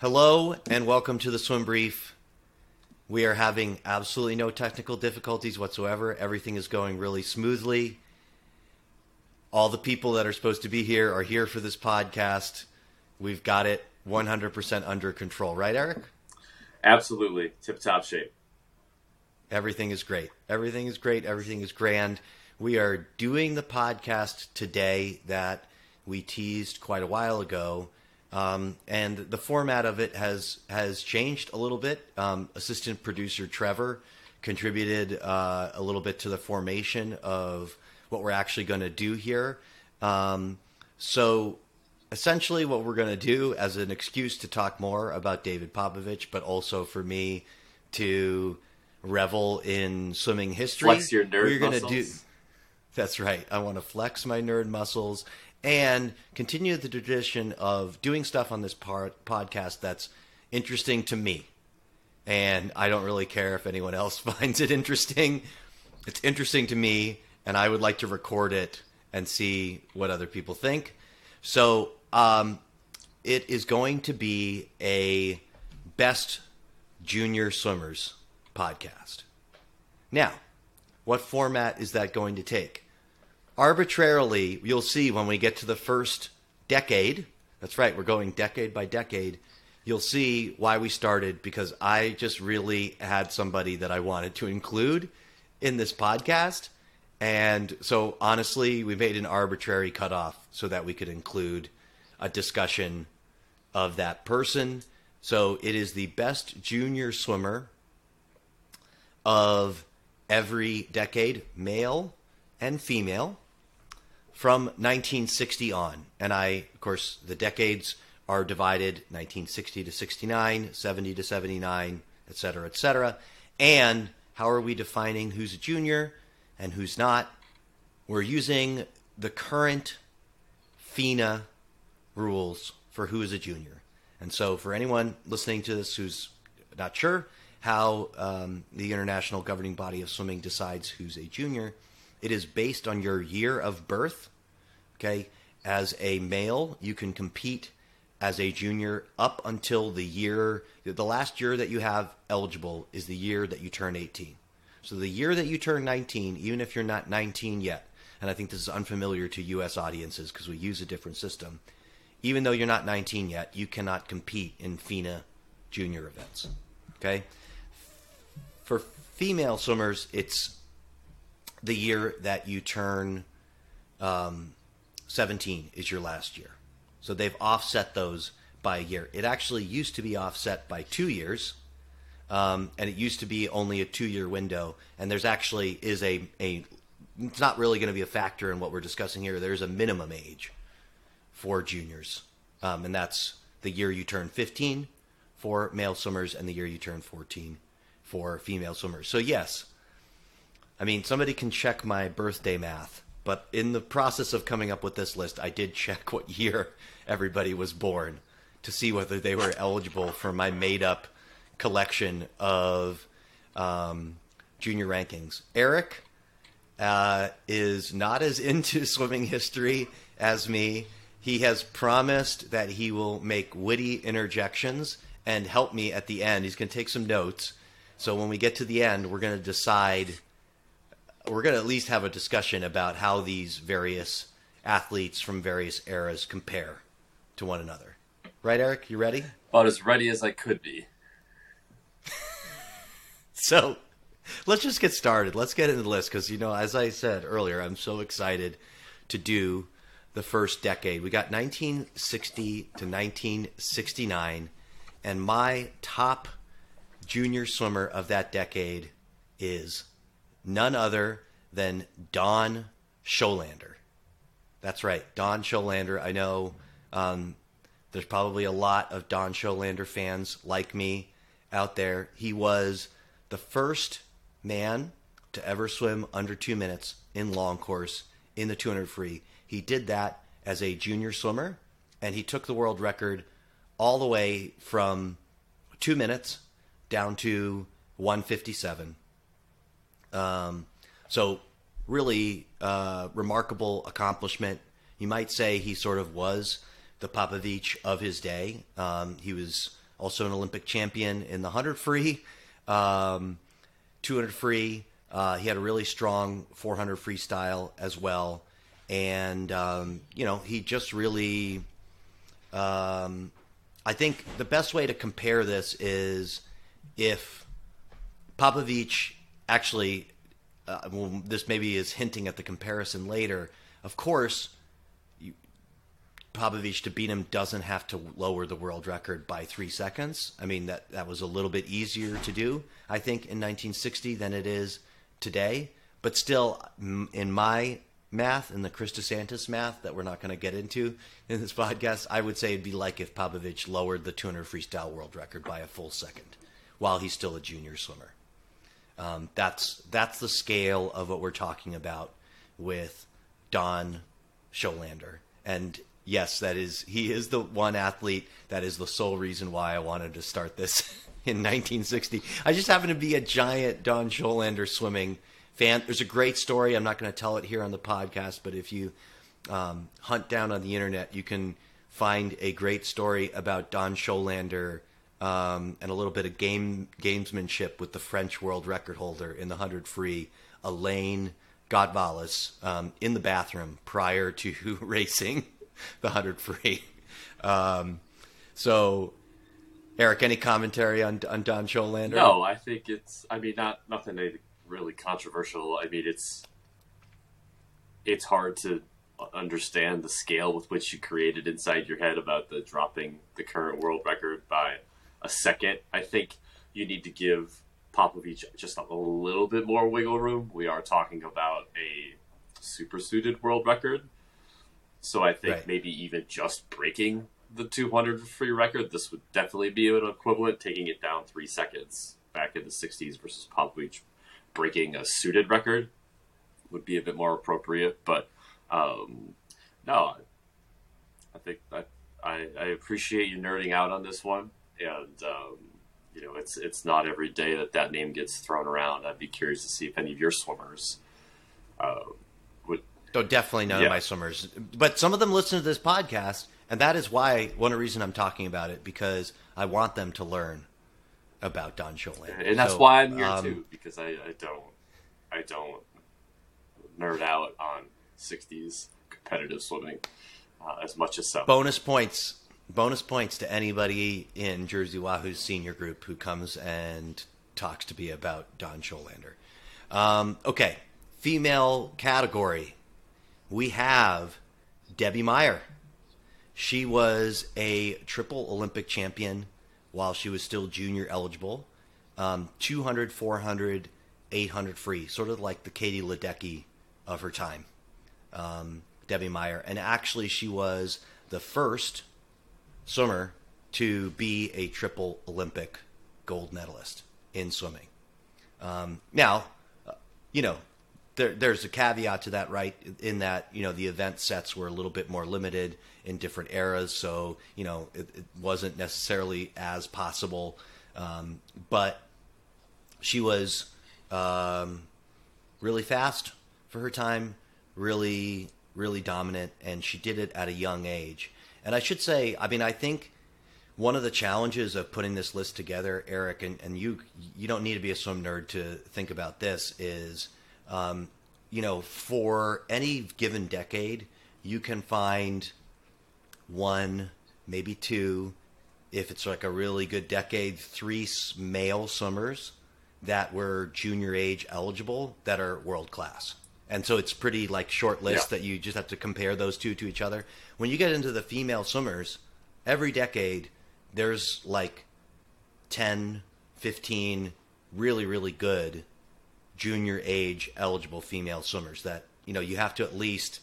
Hello and welcome to the Swim Brief. We are having absolutely no technical difficulties whatsoever. Everything is going really smoothly. All the people that are supposed to be here are here for this podcast. We've got it 100% under control, right, Erik? Absolutely. Tip top shape. Everything is great. Everything is great. Everything is grand. We are doing the podcast today that we teased quite a while ago. Um, and the format of it has has changed a little bit. Um, assistant producer Trevor contributed uh, a little bit to the formation of what we're actually going to do here. Um, so essentially, what we're going to do as an excuse to talk more about David Popovici, but also for me to revel in swimming history. Flex your nerd we're gonna muscles. do. That's right. I want to flex my nerd muscles and continue the tradition of doing stuff on this part, podcast that's interesting to me. And I don't really care if anyone else finds it interesting. It's interesting to me, and I would like to record it and see what other people think. So, um, it is going to be a best junior swimmers podcast. Now, what format is that going to take? Arbitrarily, you'll see when we get to the first decade. That's right, we're going decade by decade. You'll see why we started because I just really had somebody that I wanted to include in this podcast. And so, honestly, we made an arbitrary cutoff so that we could include a discussion of that person. So, it is the best junior swimmer of every decade, male and female, from 1960 on. And I, of course, the decades are divided 1960 to 69, 70 to 79, et cetera, et cetera. And how are we defining who's a junior and who's not? We're using the current FINA rules for who is a junior. And so, for anyone listening to this who's not sure how um, the international governing body of swimming decides who's a junior, it is based on your year of birth. Okay, as a male, you can compete as a junior up until the year, the last year that you have eligible is the year that you turn 18. So the year that you turn 19, even if you're not 19 yet, and I think this is unfamiliar to U.S. audiences because we use a different system, even though you're not 19 yet, you cannot compete in FINA junior events. Okay? For female swimmers, it's the year that you turn um, 17 is your last year. So they've offset those by a year. It actually used to be offset by two years, um, and it used to be only a two-year window. And there's actually is a a it's not really going to be a factor in what we're discussing here. There's a minimum age for juniors, um, and that's the year you turn 15 for male swimmers and the year you turn 14 for female swimmers. So yes, I mean somebody can check my birthday math, but in the process of coming up with this list, I did check what year everybody was born to see whether they were eligible for my made-up collection of um, junior rankings. Erik uh, is not as into swimming history as me. He has promised that he will make witty interjections and help me at the end. He's going to take some notes. So when we get to the end, we're going to decide, we're going to at least have a discussion about how these various athletes from various eras compare to one another. Right, Erik? You ready? About as ready as I could be. So let's just get started. Let's get into the list because, you know, as I said earlier, I'm so excited to do the first decade. We got 1960 to 1969, and my top junior swimmer of that decade is none other than Don Schollander. That's right, Don Schollander. I know um, there's probably a lot of Don Schollander fans like me out there. He was the first man to ever swim under two minutes in long course in the 200 free. He did that as a junior swimmer, and he took the world record all the way from two minutes down to 157. Um, so, really uh, remarkable accomplishment. You might say he sort of was the Popovici of his day. Um, he was also an Olympic champion in the 100 free, um, 200 free. Uh, he had a really strong 400 freestyle as well. And, um, you know, he just really. Um, I think the best way to compare this is if Popovici actually. Uh, well, this maybe is hinting at the comparison later. Of course, Popovici to beat him doesn't have to lower the world record by three seconds. I mean that that was a little bit easier to do, I think, in 1960 than it is today. But still, in my math, in the Chris DeSantis math that we're not going to get into in this podcast, I would say it'd be like if Popovici lowered the 200 freestyle world record by a full second while he's still a junior swimmer. Um, that's that's the scale of what we're talking about with Don Schollander. And yes, that is he is the one athlete that is the sole reason why I wanted to start this in 1960. I just happen to be a giant Don Schollander swimming fan. There's a great story. I'm not going to tell it here on the podcast, but if you um, hunt down on the internet, you can find a great story about Don Schollander um, and a little bit of game gamesmanship with the French world record holder in the 100 free, Alain Gottvallès, um, in the bathroom prior to racing the 100 free. Um, so, Erik, any commentary on, on Don Schollander? No, I think it's, I mean, not nothing really controversial. I mean, it's it's hard to understand the scale with which you created inside your head about the dropping the current world record by a second. I think you need to give Popovici just a little bit more wiggle room. We are talking about a superseded world record. So I think right. maybe even just breaking the 200 free record, this would definitely be an equivalent, taking it down three seconds back in the 60s versus Popovici breaking a suited record would be a bit more appropriate. But um, no, I think I, I, I, appreciate you nerding out on this one, and um, you know it's it's not every day that that name gets thrown around. I'd be curious to see if any of your swimmers uh, would. Oh, definitely none yeah. of my swimmers, but some of them listen to this podcast, and that is why one reason I'm talking about it because I want them to learn about Don Schollander. And that's so, why I'm here um, too, because I, I don't I don't nerd out on '60s competitive swimming uh, as much as some. Bonus points. Bonus points to anybody in Jersey Wahoo's senior group who comes and talks to me about Don Schollander. Um, okay, female category. We have Debbie Meyer. She was a triple Olympic champion while she was still junior eligible. Um, 200, 400, 800 free, sort of like the Katie Ledecky of her time, um, Debbie Meyer. And actually, she was the first swimmer to be a triple Olympic gold medalist in swimming. Um, now, uh, you know, there, there's a caveat to that, right? In that you know the event sets were a little bit more limited in different eras, so you know it, it wasn't necessarily as possible. Um, but she was um, really fast for her time, really really dominant, and she did it at a young age. And I should say, I mean, I think one of the challenges of putting this list together, Erik, and, and you you don't need to be a swim nerd to think about this is um, you know, for any given decade, you can find one, maybe two, if it's like a really good decade, three male swimmers that were junior age eligible that are world class. And so it's pretty like short list yeah. that you just have to compare those two to each other. When you get into the female swimmers, every decade there's like 10, 15 really really good junior age eligible female swimmers that you know you have to at least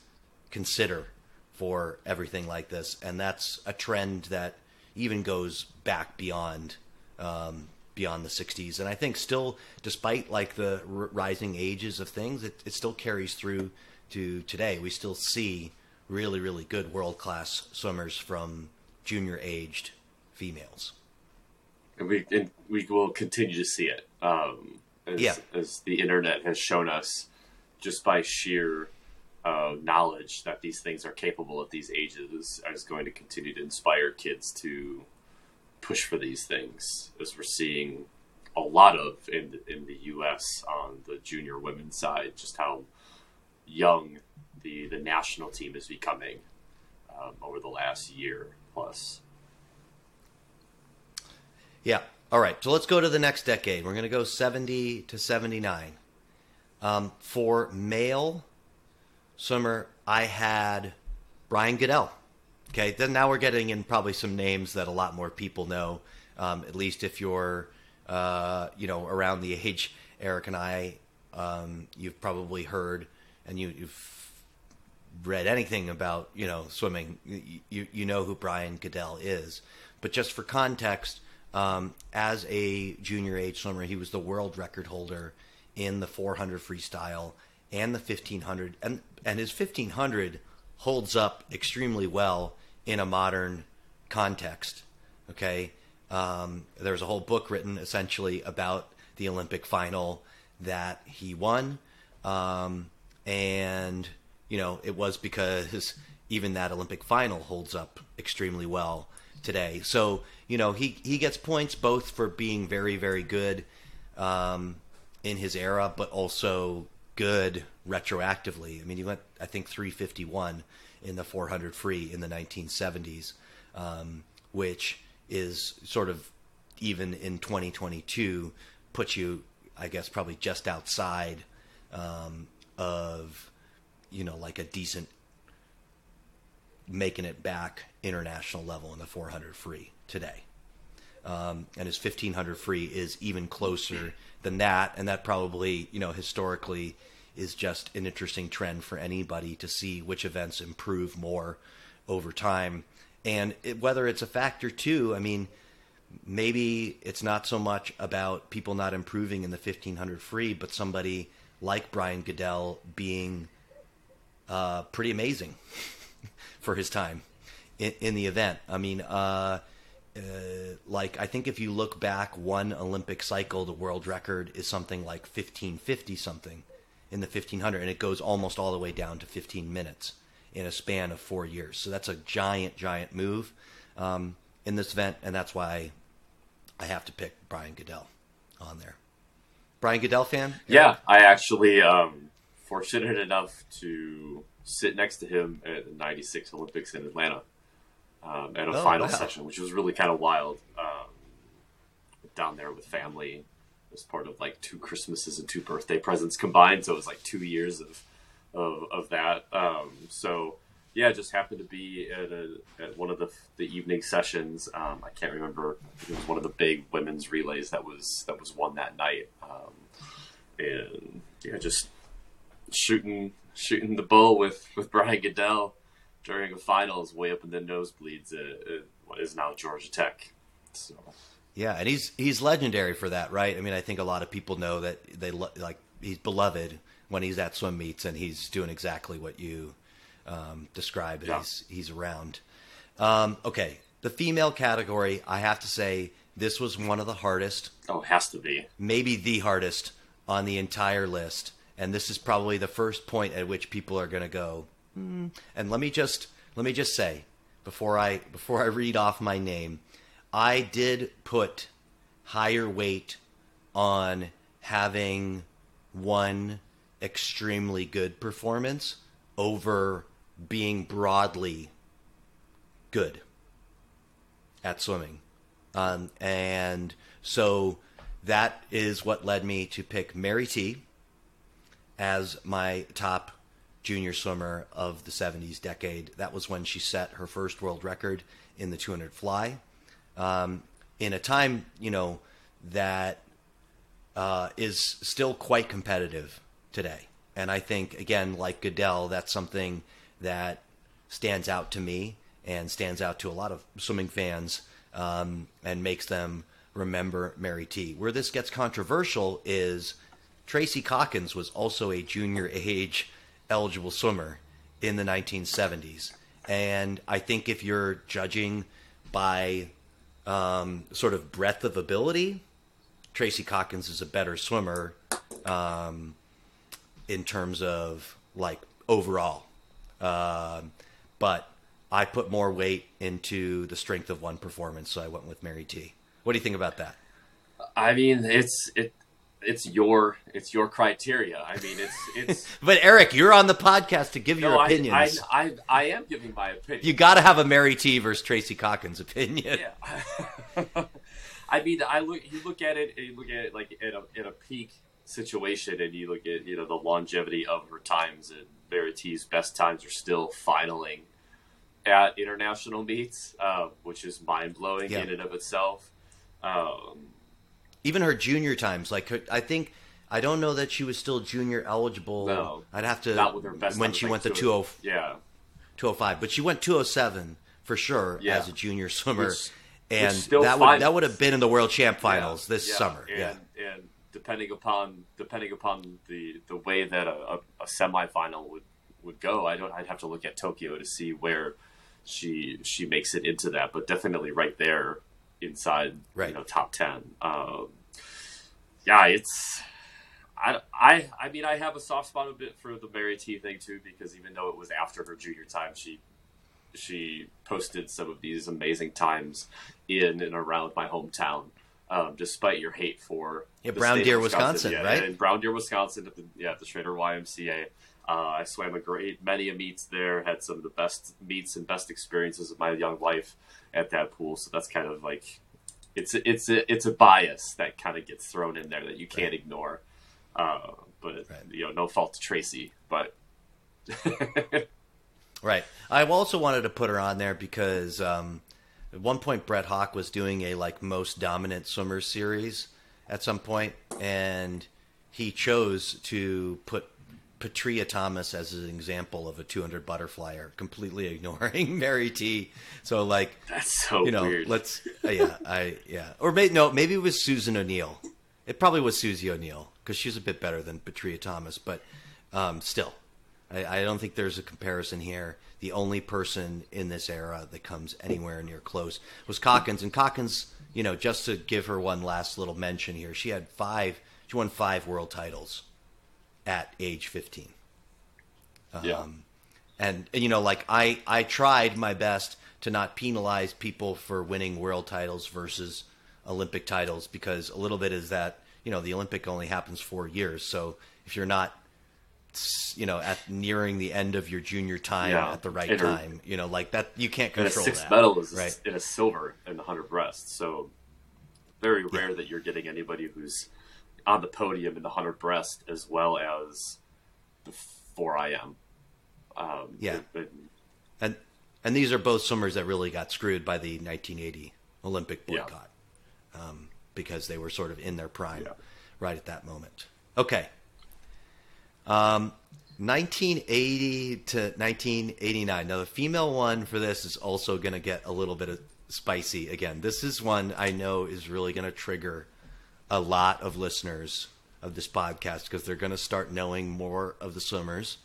consider for everything like this, and that's a trend that even goes back beyond um, beyond the 60s. And I think still, despite like the r- rising ages of things, it, it still carries through to today. We still see really, really good world class swimmers from junior aged females. And we and we will continue to see it. Um, as, yeah. as the internet has shown us, just by sheer uh, knowledge that these things are capable at these ages, is going to continue to inspire kids to push for these things, as we're seeing a lot of in in the U.S. on the junior women's side, just how young the the national team is becoming um, over the last year plus. Yeah. All right. So let's go to the next decade. We're going to go 70 to 79. Um, for male swimmer, I had Brian Goodell. Okay. Then now we're getting in probably some names that a lot more people know, um, at least if you're, uh, you know, around the age Eric and I, um, you've probably heard and you, you've read anything about, you know, swimming, you, you know who Brian Goodell is. But just for context, um, as a junior age swimmer, he was the world record holder in the 400 freestyle and the 1500, and and his 1500 holds up extremely well in a modern context. Okay, um, there's a whole book written essentially about the Olympic final that he won, um, and you know it was because even that Olympic final holds up extremely well today. So you know he he gets points both for being very very good um, in his era, but also good retroactively. I mean, he went I think 351 in the 400 free in the 1970s, um, which is sort of even in 2022 puts you, I guess, probably just outside um, of you know like a decent making it back international level in the 400 free today. Um, and his 1500 free is even closer than that. And that probably, you know, historically is just an interesting trend for anybody to see which events improve more over time. And it, whether it's a factor too, I mean, maybe it's not so much about people not improving in the 1500 free, but somebody like Brian Goodell being uh, pretty amazing for his time in, in the event. I mean, uh, uh, like I think if you look back one Olympic cycle, the world record is something like 1550 something in the 1500, and it goes almost all the way down to 15 minutes in a span of four years. So that's a giant, giant move um, in this event, and that's why I have to pick Brian Goodell on there. Brian Goodell fan? Yeah, I actually um, fortunate enough to sit next to him at the '96 Olympics in Atlanta um, at a oh, final wow. session, which was really kind of wild. Um, down there with family, as part of like two Christmases and two birthday presents combined, so it was like two years of of, of that. Um, so yeah, just happened to be at, a, at one of the the evening sessions. Um, I can't remember. It was one of the big women's relays that was that was won that night, um, and yeah, just shooting shooting the bull with with Brian Goodell during a finals way up in the nosebleeds at, at what is now Georgia Tech. So. Yeah, and he's he's legendary for that, right? I mean, I think a lot of people know that they like he's beloved when he's at swim meets and he's doing exactly what you um, describe. Yeah. He's he's around. Um, okay, the female category, I have to say, this was one of the hardest. Oh, has to be. Maybe the hardest on the entire list and this is probably the first point at which people are going to go. Mm. And let me just let me just say before I before I read off my name, I did put higher weight on having one extremely good performance over being broadly good at swimming. Um, and so that is what led me to pick Mary T as my top junior swimmer of the 70s decade. That was when she set her first world record in the 200 fly. Um, in a time, you know, that uh, is still quite competitive today. And I think, again, like Goodell, that's something that stands out to me and stands out to a lot of swimming fans um, and makes them remember Mary T. Where this gets controversial is Tracy Caulkins was also a junior age eligible swimmer in the 1970s. And I think if you're judging by um, sort of breadth of ability, Tracy Caulkins is a better swimmer um, in terms of like overall. Uh, but I put more weight into the strength of one performance, so I went with Mary T. What do you think about that? I mean, it's it it's your it's your criteria. I mean, it's it's. but Eric, you're on the podcast to give no, your I, opinions. I, I I am giving my opinion. you got to have a Mary T versus Tracy Caulkins opinion. Yeah. I mean, I look. You look at it. and You look at it like in a in a peak situation, and you look at you know the longevity of her times, and Mary T's best times are still finaling at international meets, uh, which is mind blowing Yeah. in and of itself. Um, Even her junior times, like her, I think. I don't know that she was still junior eligible. No. I'd have to not with her best when she went to two- 20, Yeah, 205, but she went 207 for sure Yeah. as a junior swimmer, Which- and which that would that would have been in the world champ finals Yeah, this yeah, summer. And, yeah, and depending upon depending upon the the way that a, a, a semifinal would would go, I don't. I'd have to look at Tokyo to see where she she makes it into that, but definitely right there inside Right. you know top ten. Um, yeah, it's. I, I I mean I have a soft spot a bit for the Mary T thing too because even though it was after her junior time she she posted some of these amazing times in and around my hometown um, despite your hate for Yeah, Brown Deer, Wisconsin, yeah, right? In Brown Deer, Wisconsin, at the yeah at the Schroeder YMCA. Uh, I swam a great many a meets there. Had some of the best meets and best experiences of my young life at that pool. So that's kind of like it's a, it's a, it's a bias that kind of gets thrown in there that you can't ignore. Uh, but Right. you know, no fault to Tracy, but Right. I also wanted to put her on there because um, at one point Brett Hawke was doing a like most dominant swimmer series at some point, and he chose to put Petria Thomas as an example of a 200 butterflyer, completely ignoring Mary T. So like, that's so you know, weird. let's uh, yeah, I yeah, or maybe no, maybe it was Susan O'Neill. It probably was Susie O'Neill because she's a bit better than Petria Thomas, but um, still, I, I don't think there's a comparison here. The only person in this era that comes anywhere near close was Caulkins, and Caulkins, you know, just to give her one last little mention here, she had five, she won five world titles at age 15 yeah. um, and, and you know like i i tried my best to not penalize people for winning world titles versus olympic titles because a little bit is that you know the olympic only happens four years so if you're not you know at nearing the end of your junior time Yeah. at the right time you know like that you can't control and a sixth that medal is right in a silver in the hundred breast. So very rare that you're getting anybody who's on the podium in the hundred breast as well as the four IM. Um, Yeah. and and these are both swimmers that really got screwed by the 1980 Olympic Yeah. boycott um, because they were sort of in their prime Yeah. right at that moment. Okay. Um, 1980 to 1989. Now the female one for this is also going to get a little bit of spicy again. This is one I know is really going to trigger a lot of listeners of this podcast because they're going to start knowing more of the swimmers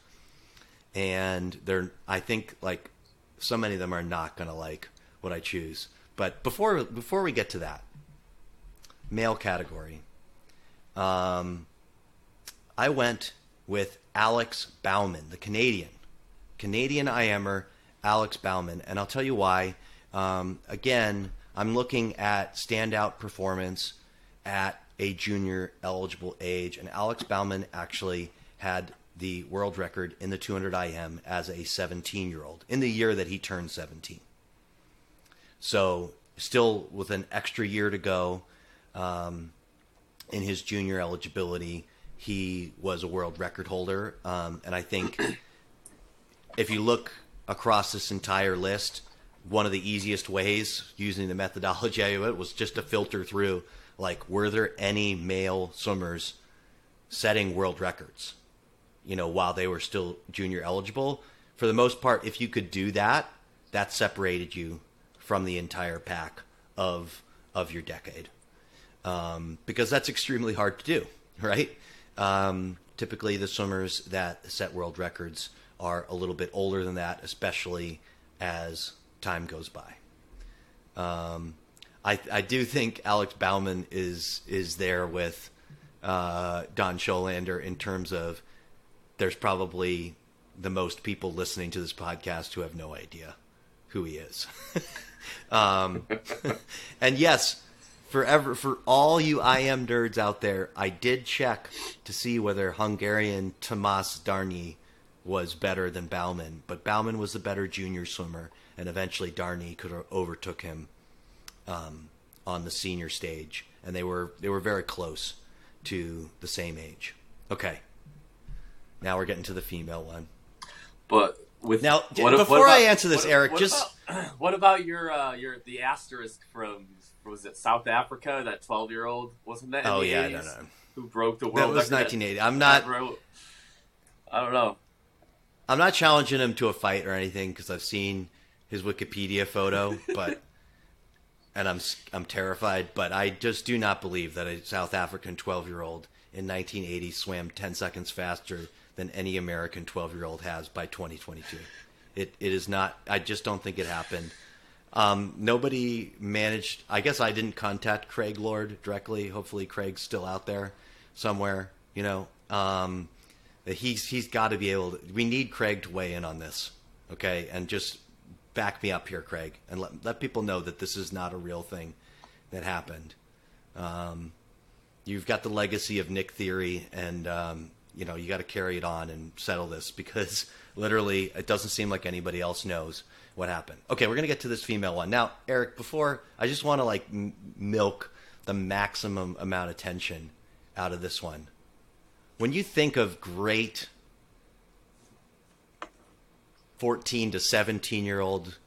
and they're I think like so many of them are not going to like what I choose. But before before we get to that, male category, um, I went with Alex Baumann, the Canadian, Canadian IMer Alex Baumann, and I'll tell you why. Um, again, I'm looking at standout performance at a junior eligible age, and Alex Baumann actually had the world record in the 200 IM as a 17 year old in the year that he turned 17. So, still with an extra year to go um, in his junior eligibility, he was a world record holder. Um, and I think if you look across this entire list, one of the easiest ways using the methodology it was just to filter through like, were there any male swimmers setting world records? you know, while they were still junior eligible. For the most part, if you could do that, that separated you from the entire pack of of your decade, um, because that's extremely hard to do, right? Um, typically, the swimmers that set world records are a little bit older than that, especially as time goes by. Um, I, I do think Alex Baumann is is there with uh, Don Schollander in terms of there's probably the most people listening to this podcast who have no idea who he is. um, and yes, forever for all you IM nerds out there, I did check to see whether Hungarian Tomas Darnyi was better than Baumann, but Baumann was the better junior swimmer, and eventually Darnyi could overtook him um, on the senior stage, and they were they were very close to the same age. Okay, now we're getting to the female one. But with now, what, before what about, I answer this, what, Erik, what just about, what about your uh, your the asterisk from was it South Africa? That twelve year old wasn't that? oh yeah, 80s, no, no, Who broke the world? that was 1980. I'm not. I don't know. I'm not challenging him to a fight or anything because I've seen his Wikipedia photo, but and I'm I'm terrified. But I just do not believe that a South African 12 year old in 1980 swam 10 seconds faster than any American 12 year old has by 2022. It it is not. I just don't think it happened. Um, nobody managed. I guess I didn't contact Craig Lord directly. Hopefully, Craig's still out there somewhere. You know, um, he's he's got to be able. to... We need Craig to weigh in on this, okay? And just back me up here, Craig, and let let people know that this is not a real thing that happened. Um, you've got the legacy of Nick Thierry, and um, you know you got to carry it on and settle this because literally it doesn't seem like anybody else knows what happened. Okay, we're gonna get to this female one now, Erik. Before I just want to like m- milk the maximum amount of tension out of this one. When you think of great 14 to 17 year old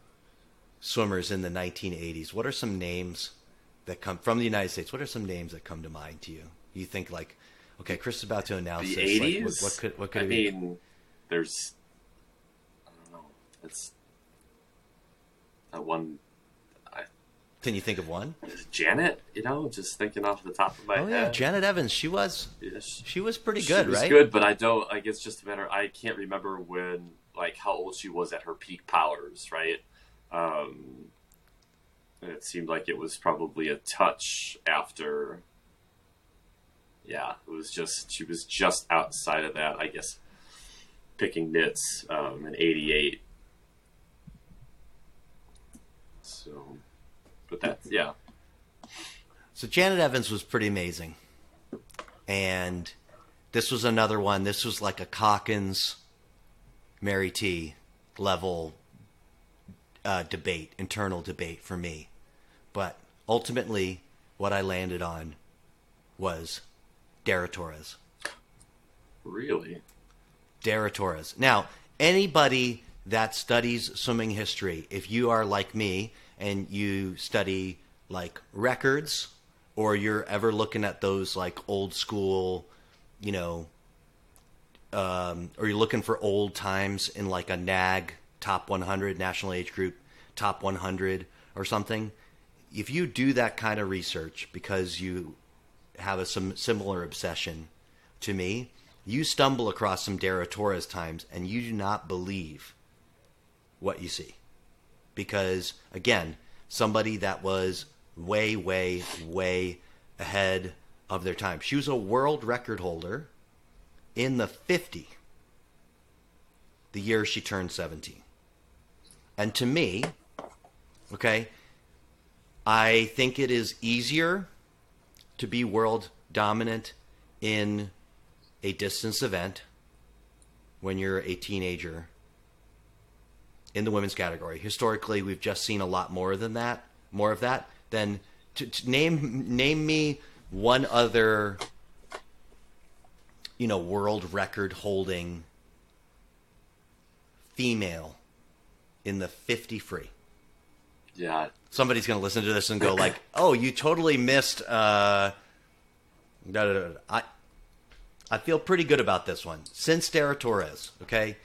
swimmers in the 1980s, what are some names that come from the United States? What are some names that come to mind to you? You think like, okay, Chris is about to announce the this. 80s. Like, what, what could what could I it be? mean, there's I don't know. It's that one. Can you think of one? Janet, you know, just thinking off the top of my oh head. yeah, Janet Evans. She was Yeah, she, she was pretty she good, was right? good, but I don't. Like, it's just a matter. I can't remember when, like, how old she was at her peak powers, right? Um, it seemed like it was probably a touch after. Yeah, it was just she was just outside of that. I guess picking nits um, in '88. So, but that's yeah. So Janet Evans was pretty amazing. And this was another one. This was like a Caulkins, Mary T level uh, debate, internal debate for me. But ultimately, what I landed on was Dara Torres. Really? Dara Torres. Now, anybody that studies swimming history, if you are like me and you study like records or you're ever looking at those like old school, you know, um, or you're looking for old times in like a NAG top 100 national age group top 100 or something, if you do that kind of research because you have a some similar obsession to me, you stumble across some Dara Torres times and you do not believe what you see. Because, again, somebody that was way, way, way ahead of their time. She was a world record holder in the 50, the year she turned 17. And to me, okay, I think it is easier to be world dominant in a distance event when you're a teenager in the women's category. Historically, we've just seen a lot more than that, more of that. than to, to name name me one other, you know, world record holding female in the 50 free. Yeah. Somebody's going to listen to this and go like, "Oh, you totally missed." Uh, da, da, da, da. I I feel pretty good about this one since Dara Torres. Okay,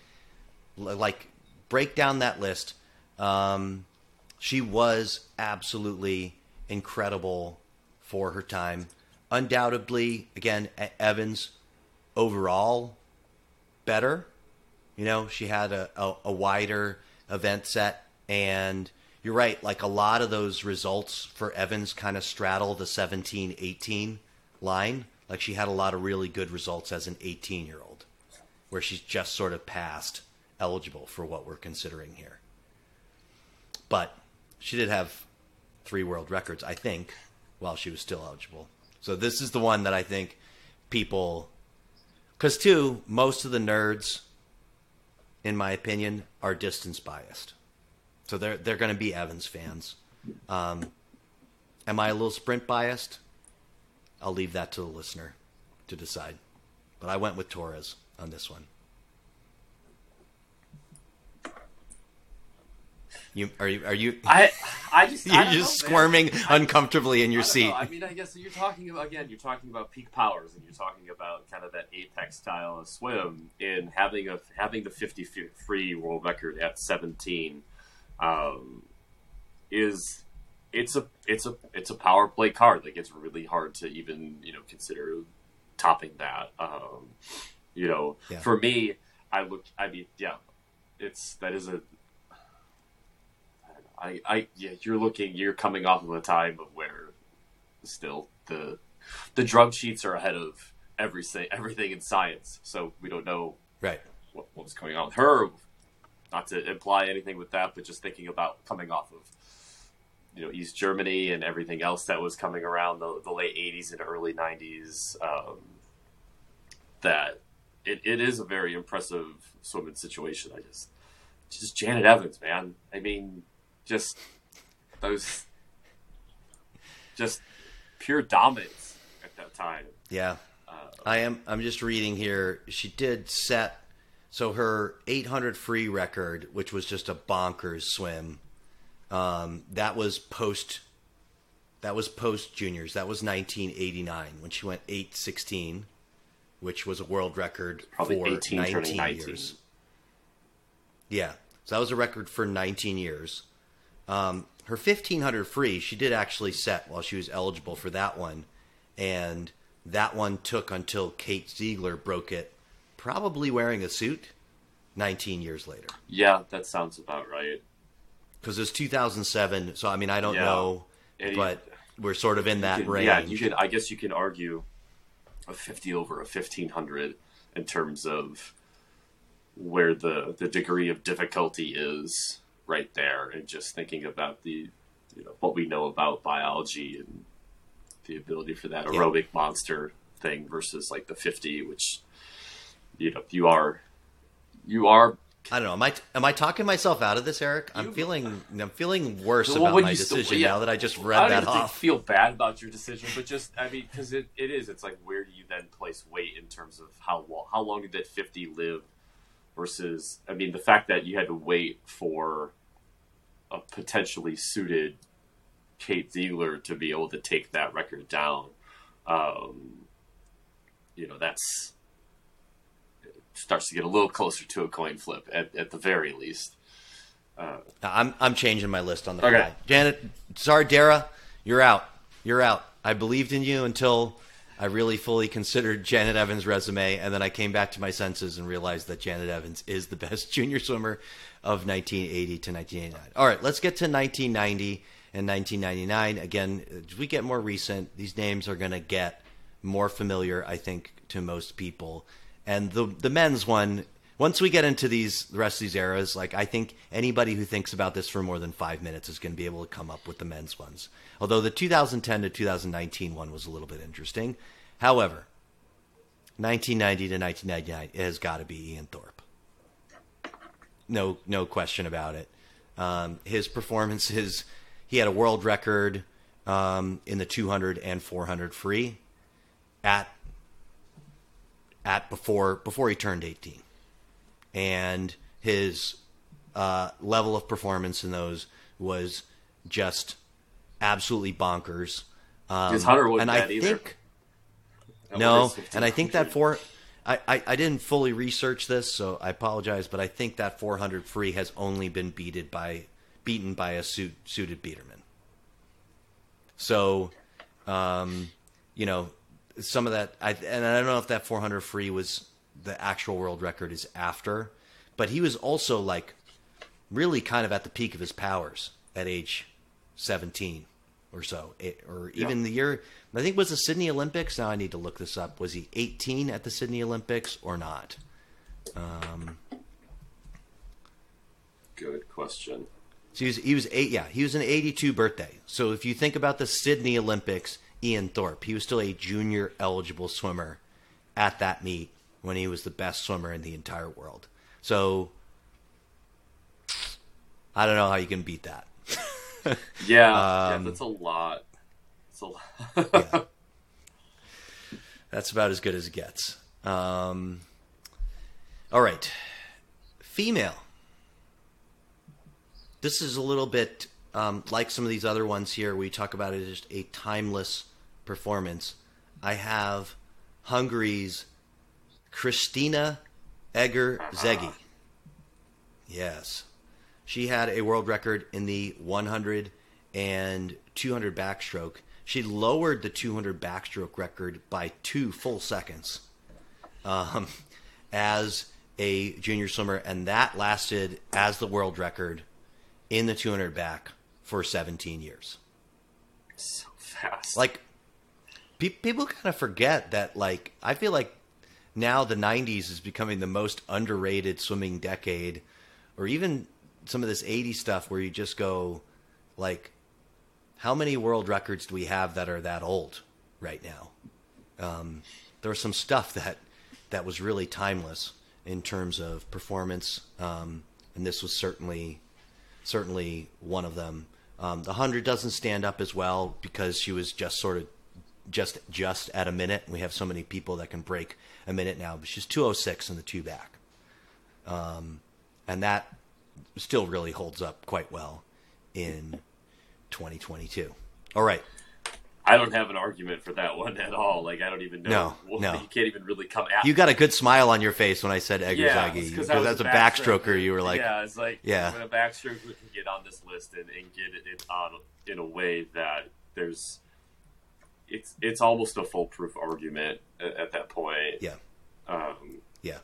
L- like break down that list. Um, she was absolutely incredible for her time. Undoubtedly, again, Evans overall better. You know, she had a, a, a wider event set, and you're right. Like a lot of those results for Evans kind of straddle the 17 18 line. Like she had a lot of really good results as an 18 year old, where she's just sort of past eligible for what we're considering here. but she did have three world records, I think, while she was still eligible. So this is the one that I think people, because too, most of the nerds, in my opinion, are distance biased. So they're they're going to be Evans fans. Um, am I a little sprint biased? I'll leave that to the listener to decide. But I went with Torres on this one. You are you are you I I just you're I just know, man. squirming uncomfortably in your I seat. know. I mean, I guess you're talking about again. You're talking about peak powers, and you're talking about kind of that apex style of swim in having a having the 50 free world record at 17 um, is it's a it's a it's a power play card. Like it's really hard to even you know consider topping that. Um, you know, Yeah. for me, I look. I mean, yeah, it's that is a I, I, yeah, you're looking, you're coming off of a time of where still the the drug sheets are ahead of everything, everything in science. So we don't know Right. what, what was going on with her. Not to imply anything with that, but just thinking about coming off of you know East Germany and everything else that was coming around the, the late '80s and early '90s. Um, that it, it is a very impressive swimming situation. I just just Janet Evans, man. I mean, just those just pure dominance at that time. Yeah. Uh, I am I'm just reading here. She did set so her 800 free record, which was just a bonkers swim. Um, that was post that was post juniors. That was 1989 when she went 816, which was a world record Probably for 18 19 19. years. Yeah. So that was a record for 19 years. Um, her 1500 free, she did actually set while she was eligible for that one. And that one took until Kate Ziegler broke it, probably wearing a suit 19 years later. yeah, that sounds about right. Because it was 2007. So, I mean, I don't Yeah. know, you- but we're sort of in that can- range. Yeah, you could. I guess you can argue a fifty over a fifteen hundred in terms of where the the degree of difficulty is right there, and just thinking about the you know what we know about biology and the ability for that Yeah. aerobic monster thing versus like the fifty, which you know you are you are I don't know. Am I am I talking myself out of this, Erik? I'm You- feeling I'm feeling worse Well, about my you still- decision yeah. now that I just I read don't that off. feel bad about your decision, but just I mean, because it, it is. It's like where do you then place weight in terms of how long how long did that fifty live versus I mean the fact that you had to wait for a potentially suited Kate Ziegler to be able to take that record down. Um, you know that's it starts to get a little closer to a coin flip at, at the very least. I'm I'm changing my list on the Okay. fly. Janet, sorry, Dara, you're out. You're out. I believed in you until I really fully considered Janet Evans' resume, and then I came back to my senses and realized that Janet Evans is the best junior swimmer of 1980 to 1989. All right, let's get to 1990 and 1999. Again, as we get more recent, these names are going to get more familiar, I think, to most people. And the the men's one, once we get into these the rest of these eras, like I think anybody who thinks about this for more than five minutes is going to be able to come up with the men's ones. Although the 2010 to 2019 one was a little bit interesting. However, 1990 to 1999 it has got to be Ian Thorpe. No, no question about it. Um, his performances, he had a world record um, in the 200 and 400 free at at before before he turned 18 and his uh, level of performance in those was just absolutely bonkers um, His Hunter wasn't and I either. think no, and I think that four. I, I, I didn't fully research this, so I apologize, but I think that 400 free has only been beaten by beaten by a suit, suited Biedermann. So, um, you know, some of that, I, and I don't know if that 400 free was the actual world record is after, but he was also like really kind of at the peak of his powers at age 17 or so, It- or even the year. I think it was the Sydney Olympics. Now I need to look this up. Was he 18 at the Sydney Olympics or not? Um, Good question. So he was, he was eight. Yeah, he was an 82 birthday. So if you think about the Sydney Olympics, Ian Thorpe, he was still a junior eligible swimmer at that meet when he was the best swimmer in the entire world. So I don't know how you can beat that. yeah, um, yeah, that's a lot. That's a lot. yeah. That's about as good as it gets. Um, all right, female. This is a little bit um, like some of these other ones here. We talk about it as a timeless performance. I have Hungary's Kristina Egger Zegi. Yes. She had a world record in the 100 and 200 backstroke. She lowered the 200 backstroke record by two full seconds um, as a junior swimmer, and that lasted as the world record in the 200 back for 17 years. So fast. Like, pe- people kind of forget that, like, I feel like now the 90s is becoming the most underrated swimming decade, or even some of this 80s stuff where you just go, like, how many world records do we have that are that old right now? Um, there was some stuff that that was really timeless in terms of performance, um, and this was certainly certainly one of them. Um, the hundred doesn't stand up as well because she was just sort of just just at a minute. We have so many people that can break a minute now, but she's 206 in the two back. Um, and that still really holds up quite well in 2022. All right. I don't have an argument for that one at all. Like I don't even know. No, no. You can't even really come. You got a good smile on your face when I said Egerszegi because that's a backstroker. You were like, yeah, it's like yeah. when a backstroker can get on this list and, and get it on in a way that there's it's it's almost a foolproof argument at, at that point. Yeah. Um, yeah.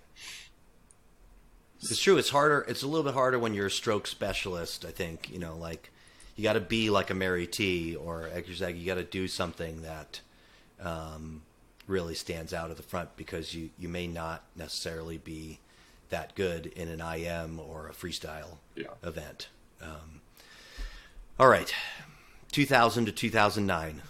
It's true. It's harder. It's a little bit harder when you're a stroke specialist. I think you know, like you got to be like a Mary T or Eggerzag. You got to do something that um, really stands out at the front because you you may not necessarily be that good in an IM or a freestyle yeah. event. Um, all right, 2000 to 2009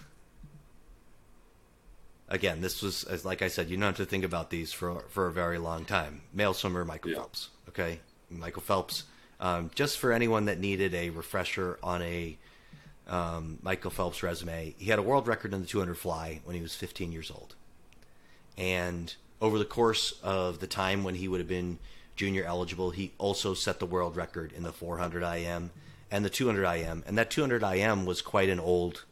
again, this was as like I said, you don't have to think about these for for a very long time. Male swimmer Michael yeah. Phelps. Okay, Michael Phelps. Um, just for anyone that needed a refresher on a um, Michael Phelps resume, he had a world record in the 200 fly when he was 15 years old, and over the course of the time when he would have been junior eligible, he also set the world record in the 400 IM and the 200 IM, and that 200 IM was quite an old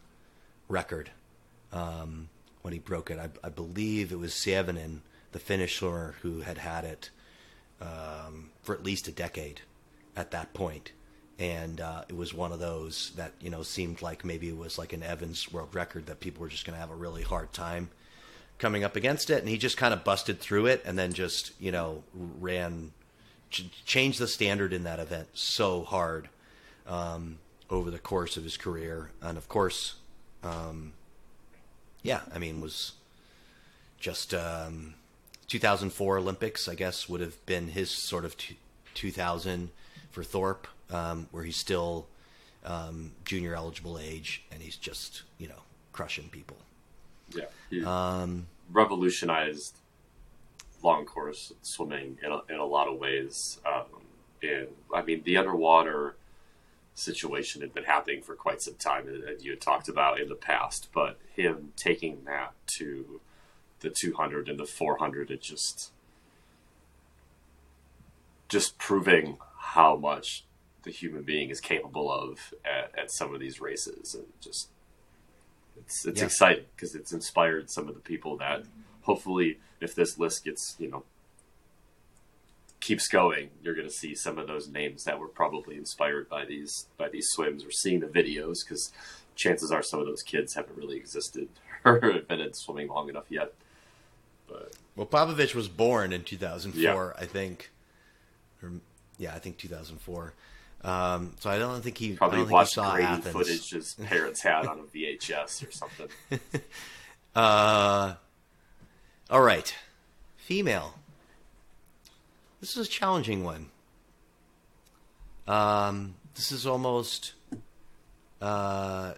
record. Um, when he broke it. I, I believe it was Sievinen, the Finnish who had had it um, for at least a decade at that point. And uh, it was one of those that you know seemed like maybe it was like an Evans world record that people were just going to have a really hard time coming up against it, and he just kind of busted through it, and then just you know ran, ch- changed the standard in that event so hard um, over the course of his career, and of course, um, yeah, I mean, was just um, 2004 Olympics, I guess, would have been his sort of t- 2000 for Thorpe, um, where he's still um, junior eligible age and he's just, you know, crushing people. Yeah. He um, revolutionized long course swimming in a, in a lot of ways. Um, and I mean, the underwater situation had been happening for quite some time, and you had talked about in the past. But him taking that to the 200 and the 400, it just just proving how much the human being is capable of at, at some of these races, and just it's it's yeah. exciting because it's inspired some of the people that hopefully, if this list gets you know keeps going, you're going to see some of those names that were probably inspired by these by these swims or seeing the videos because chances are some of those kids haven't really existed or been in swimming long enough yet. But well, Popovici was born in 2004, yeah. I think. Or, yeah, I think 2004. Um, so I don't think he probably don't watched think he saw grainy Athens. footage his parents had on a VHS or something. uh, all right, female. This is a challenging one. Um, this is almost. Uh,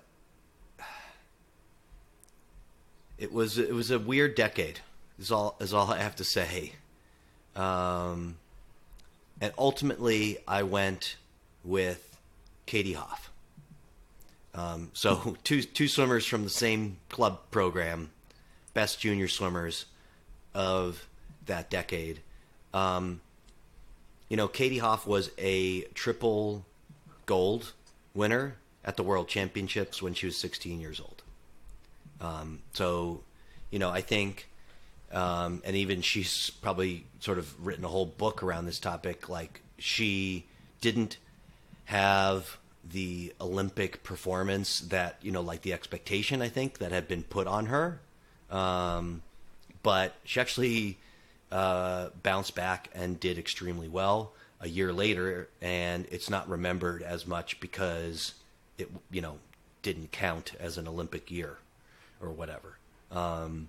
it was it was a weird decade. Is all is all I have to say. Um, and ultimately, I went with Katie Hoff. Um, so two two swimmers from the same club program, best junior swimmers of that decade. Um, you know, Katie Hoff was a triple gold winner at the World Championships when she was 16 years old. Um, so, you know, I think, um, and even she's probably sort of written a whole book around this topic. Like, she didn't have the Olympic performance that, you know, like the expectation, I think, that had been put on her. Um, but she actually uh, bounced back and did extremely well a year later, and it's not remembered as much because it, you know, didn't count as an Olympic year or whatever. Um,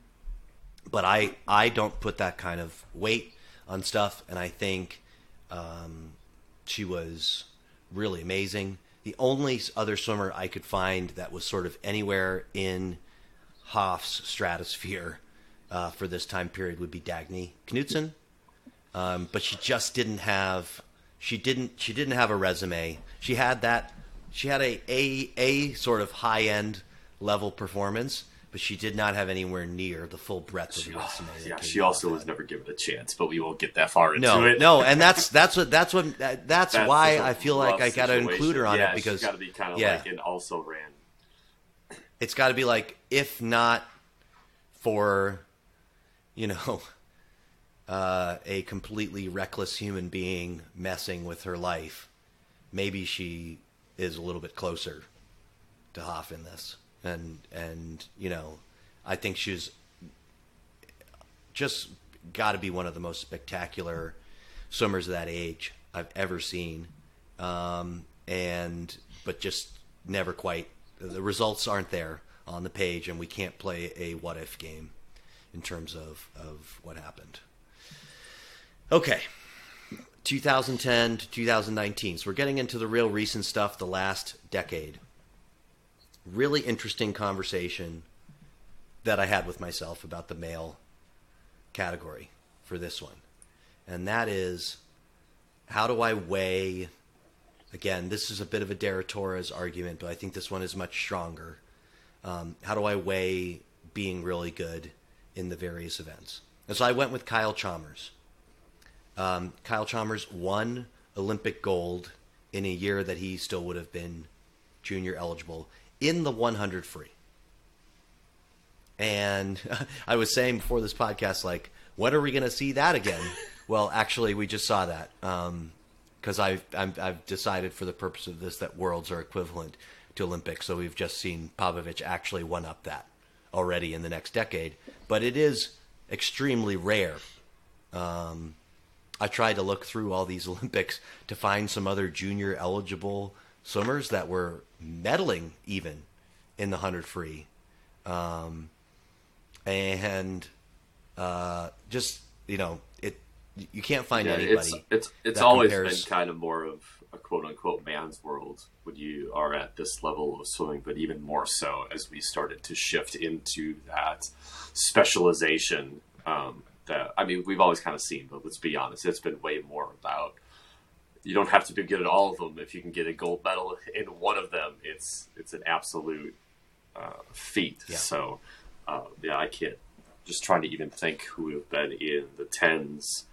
but I I don't put that kind of weight on stuff, and I think um, she was really amazing. The only other swimmer I could find that was sort of anywhere in Hoff's stratosphere uh, for this time period would be Dagny Knutson, um, but she just didn't have she didn't she didn't have a resume. She had that she had a a, a sort of high end level performance, but she did not have anywhere near the full breadth of She, the resume. yeah, she also was never given a chance, but we won't get that far into No, it. no, and that's that's what that's what that, that's, That's why I feel like I got to include her on yeah, it because got to be kind of yeah. like an also ran. it's got to be like if not for you know uh, a completely reckless human being messing with her life maybe she is a little bit closer to Hoff in this. And and you know I think she's just got to be one of the most spectacular swimmers of that age I've ever seen. Um, and but just never quite the results aren't there on the page and we can't play a what if game in terms of, of what happened. Okay. 2010 to 2019 so we're getting into the real recent stuff the last decade. Really interesting conversation that i had with myself about the male category for this one. And that is how do i weigh again, this is a bit of a Dara Torres argument, but I think this one is much stronger. Um, how do I weigh being really good in the various events? And so I went with Kyle Chalmers. Um, Kyle Chalmers won Olympic gold in a year that he still would have been junior eligible in the 100 free. And I was saying before this podcast, like, when are we going to see that again? well, actually, we just saw that. Um, because I've I'm, I've decided for the purpose of this that worlds are equivalent to Olympics. So we've just seen Popovici actually one up that already in the next decade. But it is extremely rare. Um, I tried to look through all these Olympics to find some other junior eligible swimmers that were medaling even in the hundred free, um, and uh, just you know it. You can't find Yeah, anybody. it's it's it's always compares- been kind of more of a quote unquote man's world when you are at this level of swimming, but even more so as we started to shift into that specialization. Um, that I mean, we've always kind of seen, but let's be honest, it's been way more about. You don't have to be good at all of them. If you can get a gold medal in one of them, it's it's an absolute uh, feat. Yeah. So, uh, yeah, I can't. Just trying to even think who would have been in the tens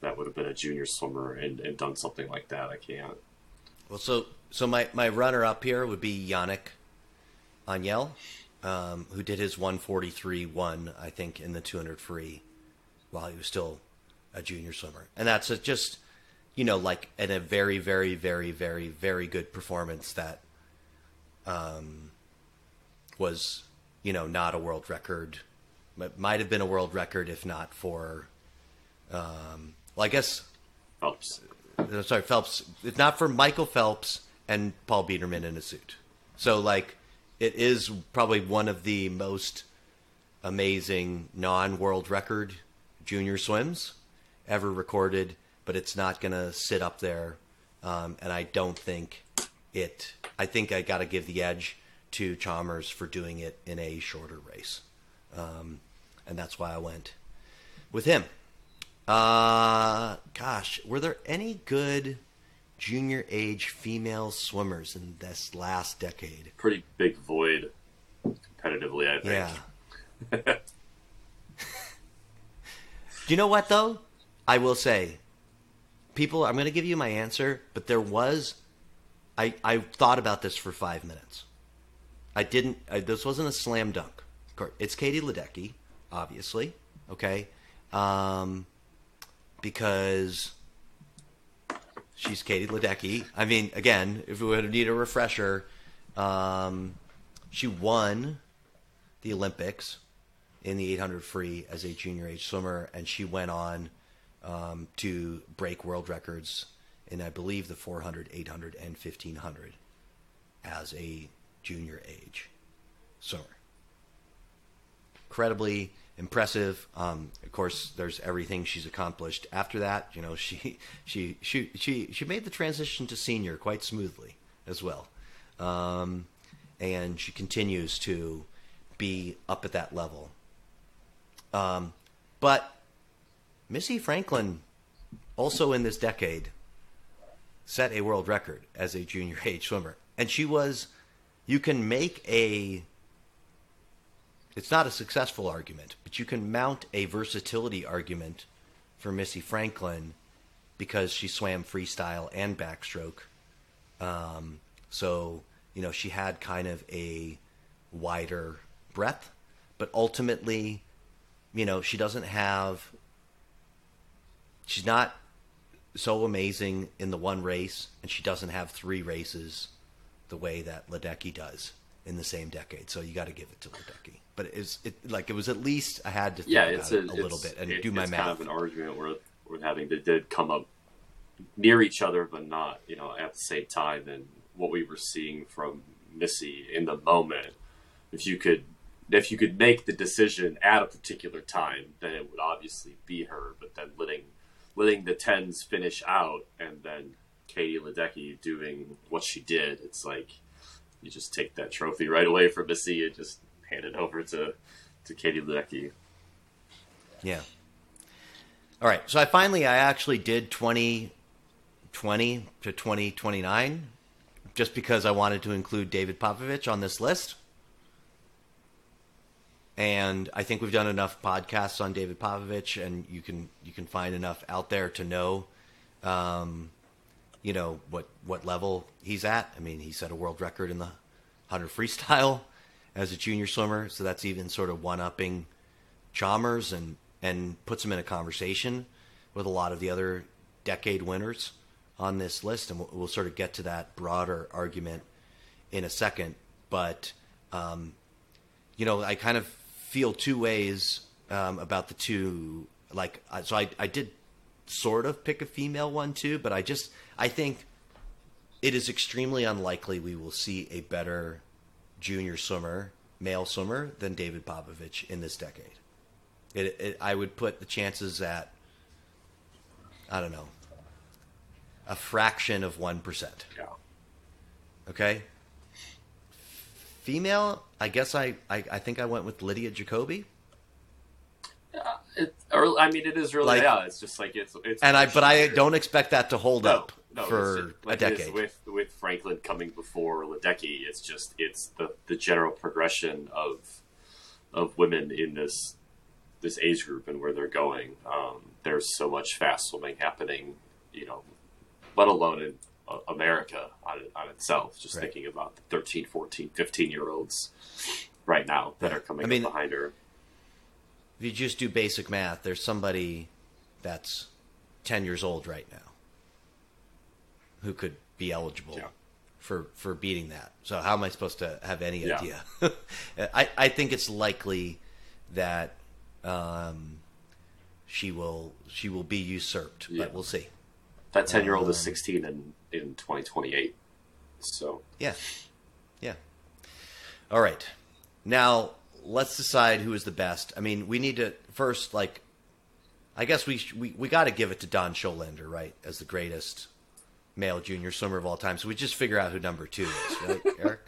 that would have been a junior swimmer and, and done something like that. I can't. Well, so so my, my runner up here would be Yannick Agnel, um, who did his 143 one, I think, in the 200 free while he was still a junior swimmer. And that's a, just, you know, like in a very, very, very, very, very good performance that um, was, you know, not a world record. It might have been a world record if not for, um, well, I guess Phelps. uh, sorry, Phelps. If not for Michael Phelps and Paul Biedermann in a suit. So, like, it is probably one of the most amazing non-world record junior swims ever recorded, but it's not going to sit up there. Um, and I don't think it. I think I got to give the edge to Chalmers for doing it in a shorter race, um, and that's why I went with him. Uh, gosh, were there any good junior age female swimmers in this last decade? Pretty big void competitively, I think. Yeah. Do you know what though? I will say, people. I'm going to give you my answer, but there was. I I thought about this for five minutes. I didn't. I, this wasn't a slam dunk. It's Katie Ledecky, obviously. Okay, um, because she's Katie Ledecky. I mean, again, if we would need a refresher, um, she won the Olympics in the 800 free as a junior age swimmer, and she went on um, to break world records in, I believe, the 400, 800, and 1500 as a junior age swimmer. Incredibly impressive. Um, of course, there's everything she's accomplished after that. You know, she she she she she made the transition to senior quite smoothly as well, um, and she continues to be up at that level. Um, but Missy Franklin, also in this decade, set a world record as a junior age swimmer, and she was. You can make a. It's not a successful argument, but you can mount a versatility argument for Missy Franklin because she swam freestyle and backstroke. Um, so you know she had kind of a wider breadth, but ultimately, you know, she doesn't have. She's not so amazing in the one race, and she doesn't have three races the way that Ledecky does in the same decade. So you got to give it to Ledecky. But it is it like it was at least I had to think yeah, it's it a, a it's- little bit and it- do my it's math. kind of an argument where we're having that did come up near each other, but not you know at the same time. And what we were seeing from Missy in the moment, if you could if you could make the decision at a particular time, then it would obviously be her. But then letting letting the tens finish out and then Katie Ledecky doing what she did, it's like you just take that trophy right away from Missy and just hand it over to to Katie Ledecky. Yeah. All right. So I finally, I actually did 2020 to 2029 just because I wanted to include David Popovici on this list. And I think we've done enough podcasts on David Popovici, and you can you can find enough out there to know, um, you know what what level he's at. I mean, he set a world record in the hundred freestyle as a junior swimmer, so that's even sort of one upping Chalmers and and puts him in a conversation with a lot of the other decade winners on this list, and we'll, we'll sort of get to that broader argument in a second. But um, you know, I kind of feel two ways um, about the two. Like, so I I did sort of pick a female one too, but I just I think it is extremely unlikely we will see a better junior swimmer, male swimmer, than David Popovici in this decade. It, it, I would put the chances at, I don't know, a fraction of 1%. Yeah. Okay? Female, I guess I, I, I think I went with Lydia Jacoby. Uh, it, or, I mean, it is really Like- yeah. It's just like it's it's. And I, but I don't expect that to hold no, up no, for just, like a decade. with with Franklin coming before Ledecky. It's just it's the the general progression of of women in this this age group and where they're going. Um, there's so much fast swimming happening, you know, let alone in uh, America on, on itself. Just Right. thinking about the 13, 14, 15 year olds right now that are coming I mean- up behind her. if you just do basic math, there's somebody that's 10 years old right now who could be eligible Yeah. for, for beating that. So how am I supposed to have any Yeah. idea? I, I think it's likely that um, she will she will be usurped, Yeah. but we'll see. That 10 year old is Um, 16 in, in 2028. So, Yeah. Yeah. All right. Now, let's decide who is the best. I mean, we need to first, like, I guess we we, we got to give it to Don Schollander, right, as the greatest male junior swimmer of all time. So we just figure out who number two is, right, Erik?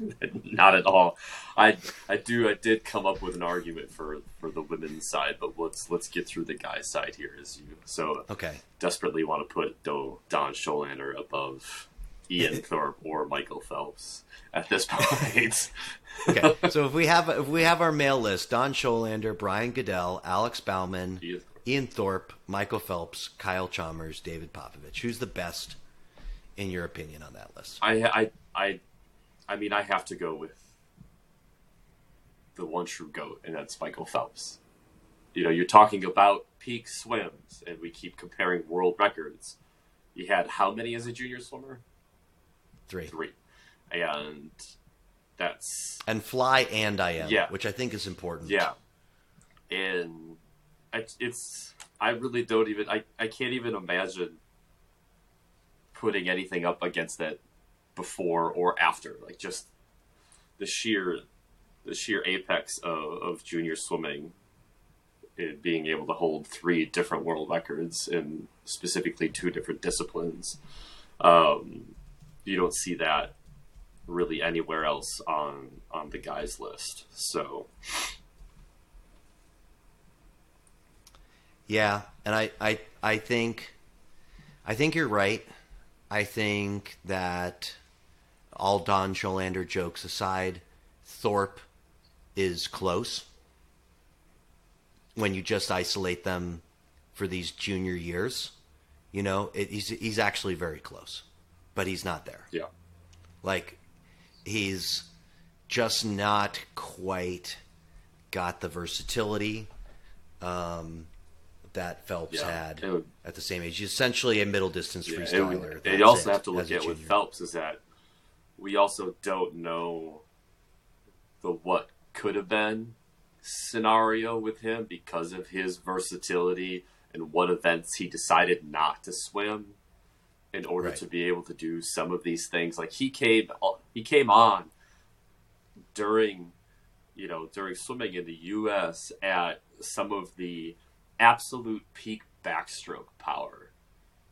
Not at all. I I do I did come up with an argument for for the women's side, but let's let's get through the guys' side here. As you so Okay. desperately want to put Do, Don Schollander above Ian Thorpe or Michael Phelps at this point. Okay. so if we have if we have our male list: Don Schollander, Brian Goodell, Alex Baumann, Ian- Ian Thorpe, Michael Phelps, Kyle Chalmers, David Popovici. Who's the best, in your opinion, on that list? I I I I mean I have to go with the one true goat, and that's Michael Phelps. You know, you're talking about peak swims, and we keep comparing world records. You had how many as a junior swimmer? Three. Three, and that's And fly and I am, Yeah. which I think is important. yeah, and it's I really don't even I I can't even imagine putting anything up against that before or after. Like just the sheer the sheer apex of, of junior swimming and being able to hold three different world records in specifically two different disciplines. Um, you don't see that really anywhere else on on the guys list. So Yeah, and I, I, I think, I think you're right. I think that all Don Schollander jokes aside, Thorpe is close. When you just isolate them for these junior years, you know, it, he's he's actually very close, but he's not there. yeah, Like he's just not quite got the versatility um, that Phelps Yeah, had would- at the same age. He's essentially a middle distance Yeah, freestyler. you also it, have to look at with. Phelps is that we also don't know the what could have been scenario with him because of his versatility and what events he decided not to swim in order Right. to be able to do some of these things. Like he came, he came on during, you know, during swimming in the U.S. at some of the absolute peak backstroke power.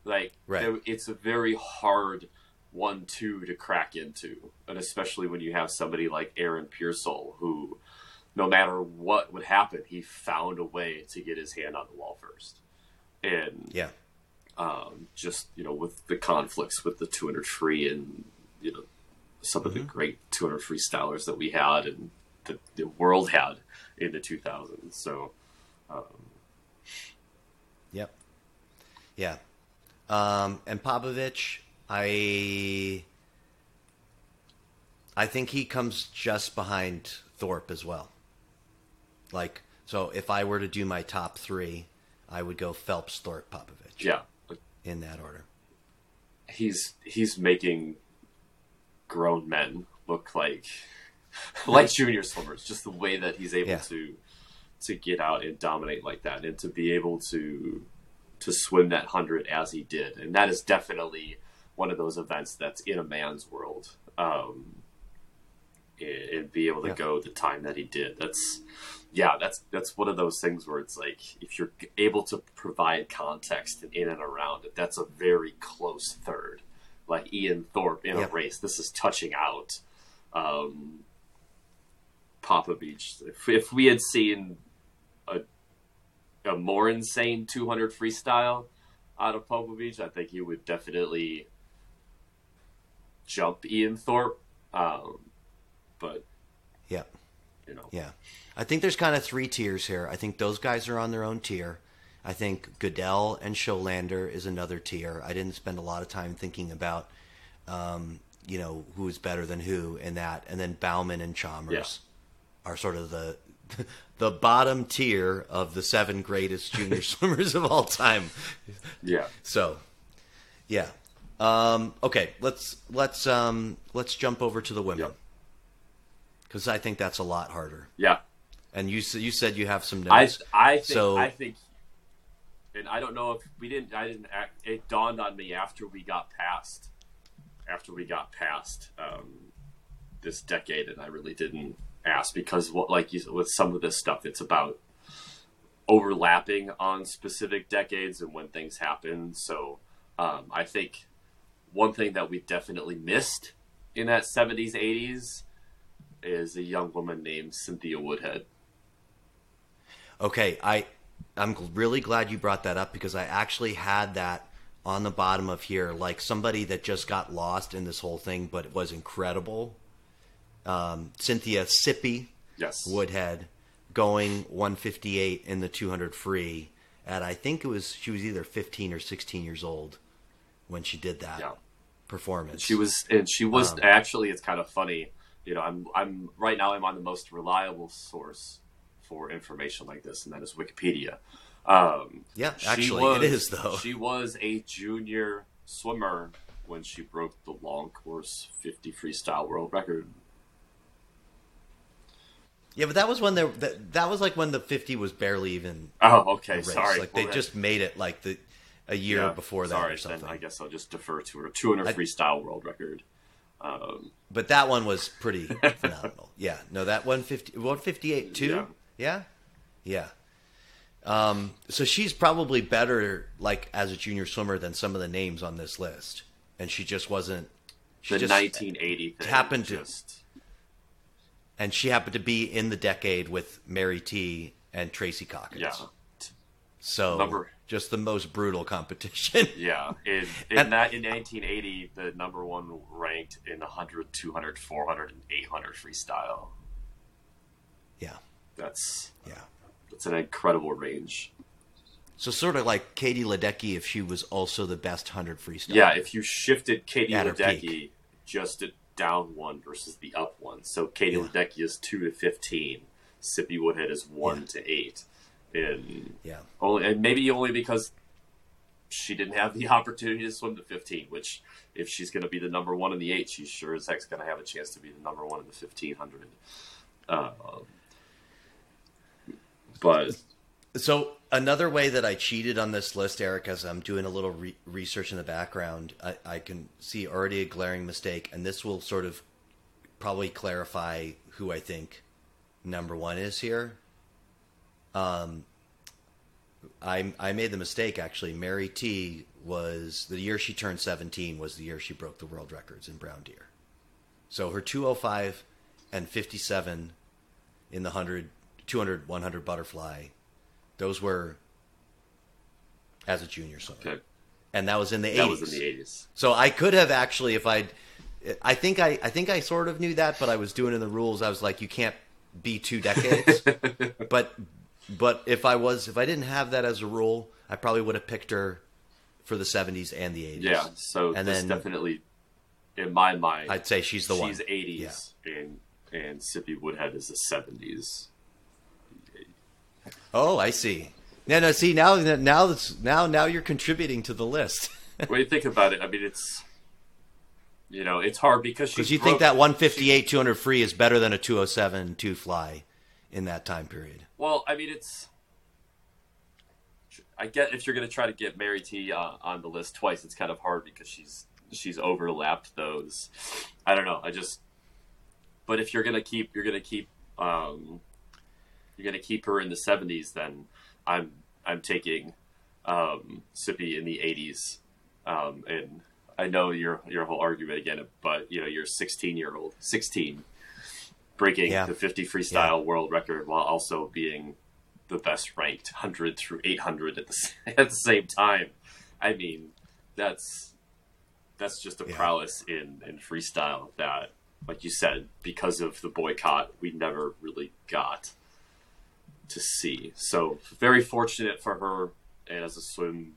Like, Right. it's a very hard one-two to crack into, and especially when you have somebody like Aaron Peirsol, who, no matter what would happen, he found a way to get his hand on the wall first. And Yeah, um, just you know with the conflicts with the 200 free and you know some of the great 200 freestylers that we had and the, the world had in the 2000s. So yep, yeah. Um, and Popovici, I, I think he comes just behind Thorpe as well. Like, so if I were to do my top three, I would go Phelps, Thorpe, Popovici yeah, in that order. he's he's making grown men look like like junior swimmers. Just the way that he's able Yeah. to to get out and dominate like that, and to be able to to swim that hundred as he did, and that is definitely one of those events that's in a man's world. Um, and, be able to Yeah. go the time that he did. That's yeah, that's that's one of those things where it's like if you're able to provide context in and around it, that's a very close third. Like Ian Thorpe in Yeah. a race, this is touching out. Um, Beach, If, if we had seen a more insane 200 freestyle out of Popovici, I think he would definitely jump Ian Thorpe. Um, but Yeah. you know, Yeah. I think there's kind of three tiers here. I think those guys are on their own tier. I think Goodell and Schollander is another tier. I didn't spend a lot of time thinking about, um, you know, who's better than who in that. And then Baumann and Chalmers are sort of the the bottom tier of the seven greatest junior swimmers of all time. yeah, So, yeah. Um, okay, let's let's um, let's jump over to the women Yep. because I think that's a lot harder. yeah. And you you said you have some I notes. I think So- I think, and I don't know if we didn't. I didn't. Act, it dawned on me after we got past, after we got past um, this decade, and I really didn't ask because what like you, with some of this stuff, it's about overlapping on specific decades and when things happen. So um, I think one thing that we definitely missed in that 70s, 80s is a young woman named Cynthia Woodhead. Okay, I I'm really glad you brought that up because I actually had that on the bottom of here, like somebody that just got lost in this whole thing, but it was incredible. Um, Cynthia Sippy Yes. Woodhead going 158 in the 200 free at I think it was she was either 15 or 16 years old when she did that Yeah. performance. She was, and she was Um, actually. It's kind of funny, you know. I'm, I'm right now. I'm on the most reliable source for information like this, and that is Wikipedia. Um, yeah, actually was- it is though. She was a junior swimmer when she broke the long course 50 freestyle world record. Yeah, but that was when there that, that was like when the 50 was barely even Oh, okay. a race. Sorry. Like Well, they that- just made it like the a year yeah, before that sorry, or something. Then I guess I'll just defer to her 200 I- freestyle world record. Um, But that one was pretty phenomenal. Yeah. No, that 150, 158 too? Yeah. Yeah. Um, so she's probably better, like, as a junior swimmer than some of the names on this list. And she just wasn't. She the just, 1980 thing happened to- just, And she happened to be in the decade with Mary T and Tracy Caulkins. yeah. So Number- just the most brutal competition. Yeah, in in And- that in 1980, the number one ranked in 100, 200, 400, and 800 freestyle. yeah. That's Yeah. that's an incredible range. So sort of like Katie Ledecky if she was also the best 100 freestyle. Yeah, if you shifted Katie Ledecky just a down one versus the up one, so Katie Yeah. Ledecky is two to 15, Sippy Woodhead is one Yeah. to eight, and Yeah. only and maybe only because she didn't have the opportunity to swim to 15 which if she's going to be the number one in the eight she sure as heck's going to have a chance to be the number one in the 1500 uh, but So another way that I cheated on this list, Erik, as I'm doing a little re- research in the background, I, I can see already a glaring mistake, and this will sort of probably clarify who I think number one is here. Um, I I made the mistake actually. Mary T was the year she turned 17 was the year she broke the world records in Brown Deer. So her 205 and 57 in the 100 200 100 butterfly those were as a junior swimmer. okay And that was in the 80s. that was in the 80s So I could have actually, if I'd, I think I, I think I sort of knew that, but I was doing in the rules. I was like, you can't be two decades. but, but if I was, if I didn't have that as a rule, I probably would have picked her for the 70s and the 80s. yeah so And this then- definitely in my mind I'd say she's the one. she's 80s and and Sippy Woodhead is the 70s Oh, I see. No, no. See now, now, now, now you're contributing to the list when you think about it I mean it's you know it's hard because because you think that 158 200 free is better than a 207 two fly in that time period. Well, I mean, it's. I get if you're going to try to get Mary T uh, on the list twice, it's kind of hard because she's she's overlapped those. I don't know. I just. But if you're going to keep, you're going to keep, um, you're going to keep her in the 70s. Then I'm I'm taking um, Sippy in the 80s, um, and I know your your whole argument again, but you know, you're 16 year old, 16 breaking Yeah. the 50 freestyle world record while also being the best ranked 100 through 800 at the at the same time. I mean, that's that's just a Yeah. prowess in in freestyle that, like you said, because of the boycott, we never really got to see. So very fortunate for her, and as a swim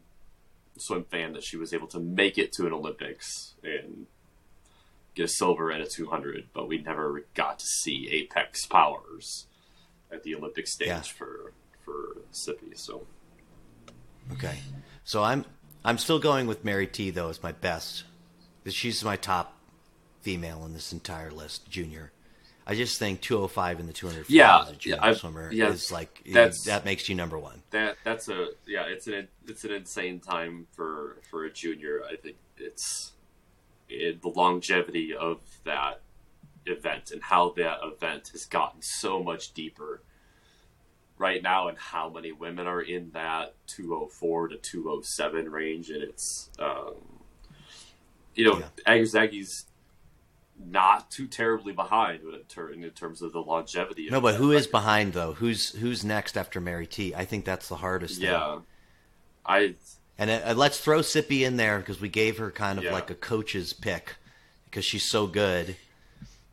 swim fan, that she was able to make it to an Olympics and get a silver and a 200, but we never got to see apex powers at the Olympic stage Yeah. for for Sippy. So Okay. So I'm I'm still going with Mary T though as my best. She's my top female in this entire list, junior. I just think 205 in the 200 Yeah, as a junior yeah, swimmer yeah, is like that makes you number one. that that's a yeah, it's an it's an insane time for for a junior. I think it's it, the longevity of that event and how that event has gotten so much deeper right now and how many women are in that 204 to 207 range and it's um, you know, Yeah. Egerszegi's not too terribly behind in, terms of the longevity. No, of but that who is record. behind though? Who's who's next after Mary T? I think that's the hardest. thing. Yeah, I And uh, let's throw Sippy in there because we gave her kind of Yeah. like a coach's pick because she's so good.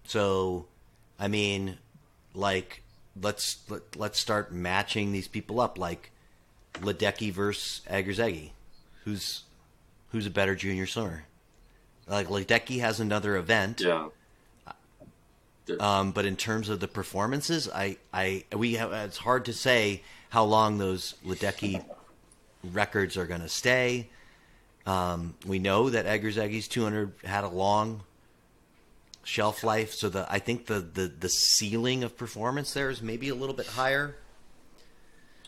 So, I mean, like let's let, let's start matching these people up, like Ledecky versus Egerszegi. Who's who's a better junior swimmer? Like Ledecky has another event, yeah. um, but in terms of the performances, I, I we have, it's hard to say how long those Ledecky records are going to stay. Um, we know that Egerszegi's 200 had a long shelf life, so the I think the, the the ceiling of performance there is maybe a little bit higher.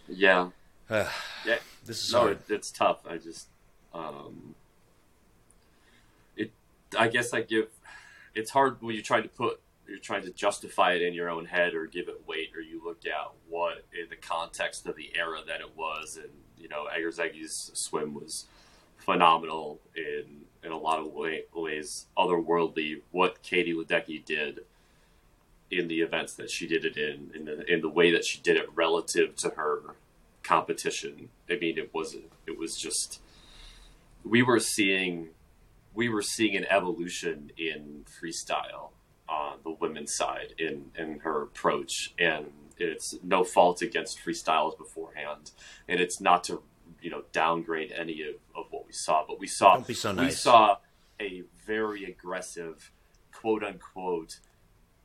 Yeah. Yeah. this is no, hard. it, it's tough. I just, um, it. I guess I give. It's hard when you try to put. You're trying to justify it in your own head or give it weight, or you look at what in the context of the era that it was, and you know, Egerszegi's swim was phenomenal in in a lot of way, ways, otherworldly. What Katie Ledecky did in the events that she did it in, in the in the way that she did it relative to her competition. I mean, it wasn't. it was just we were seeing we were seeing an evolution in freestyle on the women's side in in her approach, and it's no fault against freestyles beforehand, and it's not to you know downgrade any of, of what we saw, but we saw so we saw a very aggressive, quote unquote,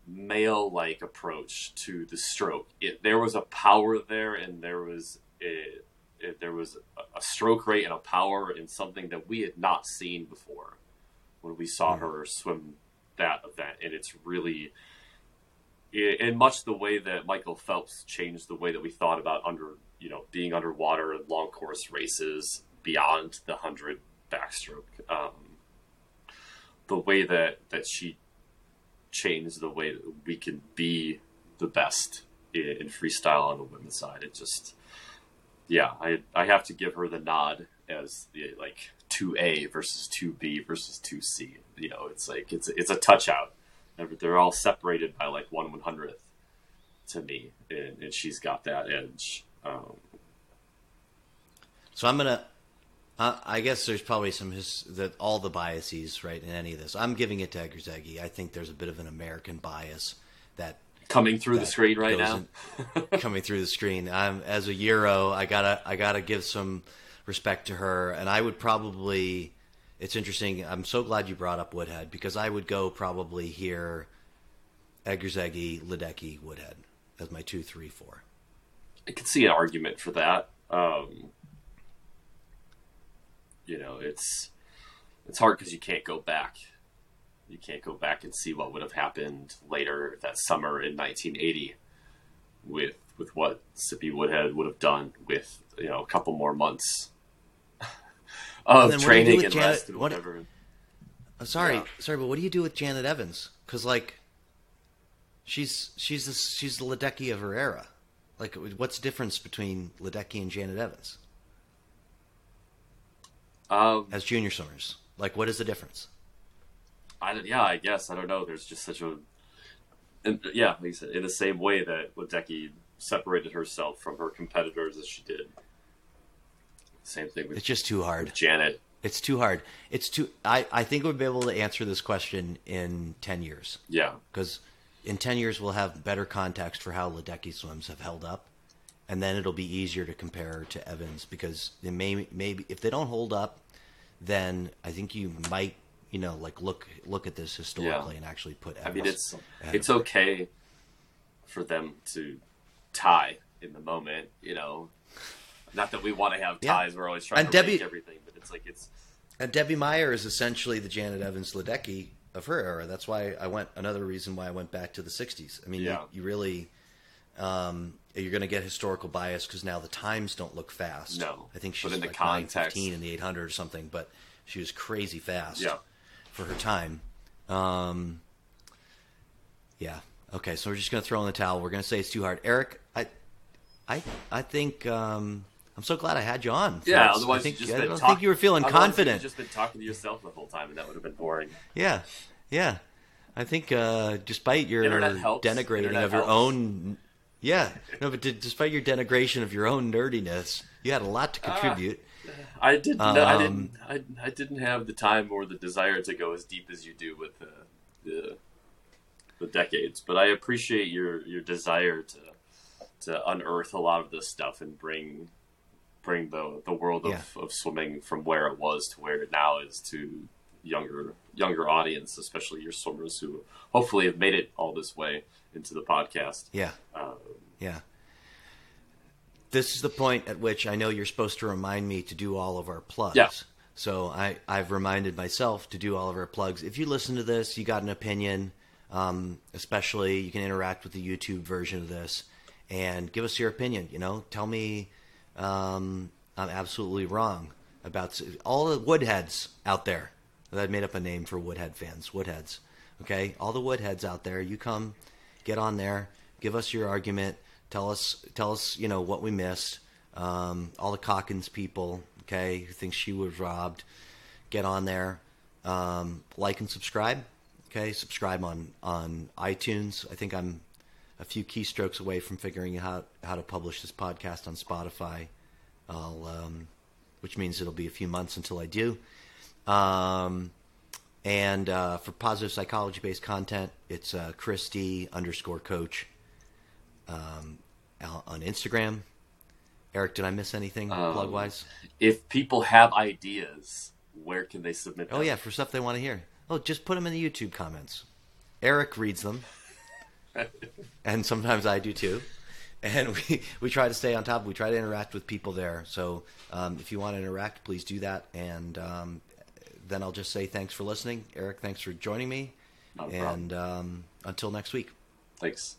male like approach to the stroke. It, there was a power there, and there was a, it, there was a, a stroke rate and a power in something that we had not seen before when we saw her swim that event, and it's really. In much the way that Michael Phelps changed the way that we thought about under, you know, being underwater and long course races beyond the hundred backstroke, um, the way that that she changed the way that we can be the best in, in freestyle on the women's side. It just, yeah, I I have to give her the nod as the like two A versus two B versus two C. You know, it's like it's it's a touch out. They're- all separated by like one one hundredth to me, and, and she's got that edge. Um, So I'm gonna. Uh, I guess there's probably some his that all the biases right in any of this. I'm giving it to Egerszegi. I think there's a bit of an American bias that coming through the screen right now. in- coming through the screen. I'm as a Euro, I gotta I gotta give some respect to her, and I would probably. It's interesting. I'm so glad you brought up Woodhead because I would go probably here, Egerszegi, Ledecky, Woodhead as my two, three, four. I could see an argument for that. Um, you know, it's it's hard because you can't go back. You can't go back and see what would have happened later that summer in 1980 with with what Sippy Woodhead would have done with you know a couple more months of then what do you do training and Janet- rest and what- whatever. Uh, sorry, Yeah. sorry, but what do you do with Janet Evans? Because like, she's she's the, she's the Ledecky of her era. Like, what's the difference between Ledecky and Janet Evans Um, as junior swimmers? Like, what is the difference? I yeah, I guess I don't know. There's just such a, and yeah, like you said, in the same way that Ledecky separated herself from her competitors as she did. Same thing with It's just too hard. Janet. It's too hard. It's too. I I think we'll be able to answer this question in ten years Yeah, because in ten years we'll have better context for how Ledecky swims have held up, and then it'll be easier to compare to Evans because they may maybe if they don't hold up, then I think you might you know like look look at this historically and actually put. I mean it's it's okay for them to tie in the moment. You know, not that we want to have Yeah. ties. We're always trying And to Debbie- everything, but it's like it's And Debbie Meyer is essentially the Janet Evans Ledecky of her era. That's why I went. Another reason why I went back to the '60s. I mean, Yeah. you, you really, um, you're going to get historical bias because now the times don't look fast. No. I think But she's in the like context- 9:15 in the 800 or something, but she was crazy fast. Yeah. For her time. Um, yeah. Okay. So we're just going to throw in the towel. We're going to say it's too hard. Erik, I, I, I think um, I'm so glad I had you on. Yeah, folks. otherwise I think you just I don't talk- think you were feeling confident. You've just been talking to yourself the whole time, and that would have been boring. Yeah, yeah. I think uh, despite your denigrating Internet of your helps. own, yeah, no, but d- despite your denigration of your own nerdiness, you had a lot to Ah. contribute. I didn't. no, I Um, didn't. I, I didn't have the time or the desire to go as deep as you do with the the, the decades. But I appreciate your your desire to to unearth a lot of this stuff and bring bring the the world of, Yeah. of swimming from where it was to where it now is to younger younger audience, especially your swimmers who hopefully have made it all this way into the podcast. Yeah, Um, yeah. This is the point at which I know you're supposed to remind me to do all of our plugs. Yeah. So I, I've reminded myself to do all of our plugs. If you listen to this, you got an opinion, um, especially you can interact with the YouTube version of this and give us your opinion. You know, tell me um, I'm absolutely wrong about all the woodheads out there. I made up a name for woodhead fans. Woodheads, okay? All the woodheads out there, you come, get on there, give us your argument, tell us, tell us, you know what we missed. Um, all the Caulkins people, okay, who think she was robbed, get on there, um, like and subscribe. Okay, subscribe on on iTunes. I think I'm a few keystrokes away from figuring out how to publish this podcast on Spotify. I'll, um, which means it'll be a few months until I do. Um, and uh, for positive psychology based content, it's uh, Chris D underscore coach um, on Instagram. Erik, did I miss anything Um, plug wise? if people have ideas, where can they submit? Oh them? yeah, for stuff they want to hear. Oh, just put them in the YouTube comments. Erik reads them, and sometimes I do too. And we, we try to stay on top. We try to interact with people there. So um, if you want to interact, please do that. And um, then I'll just say thanks for listening, Erik. Thanks for joining me. And um, until next week. Thanks.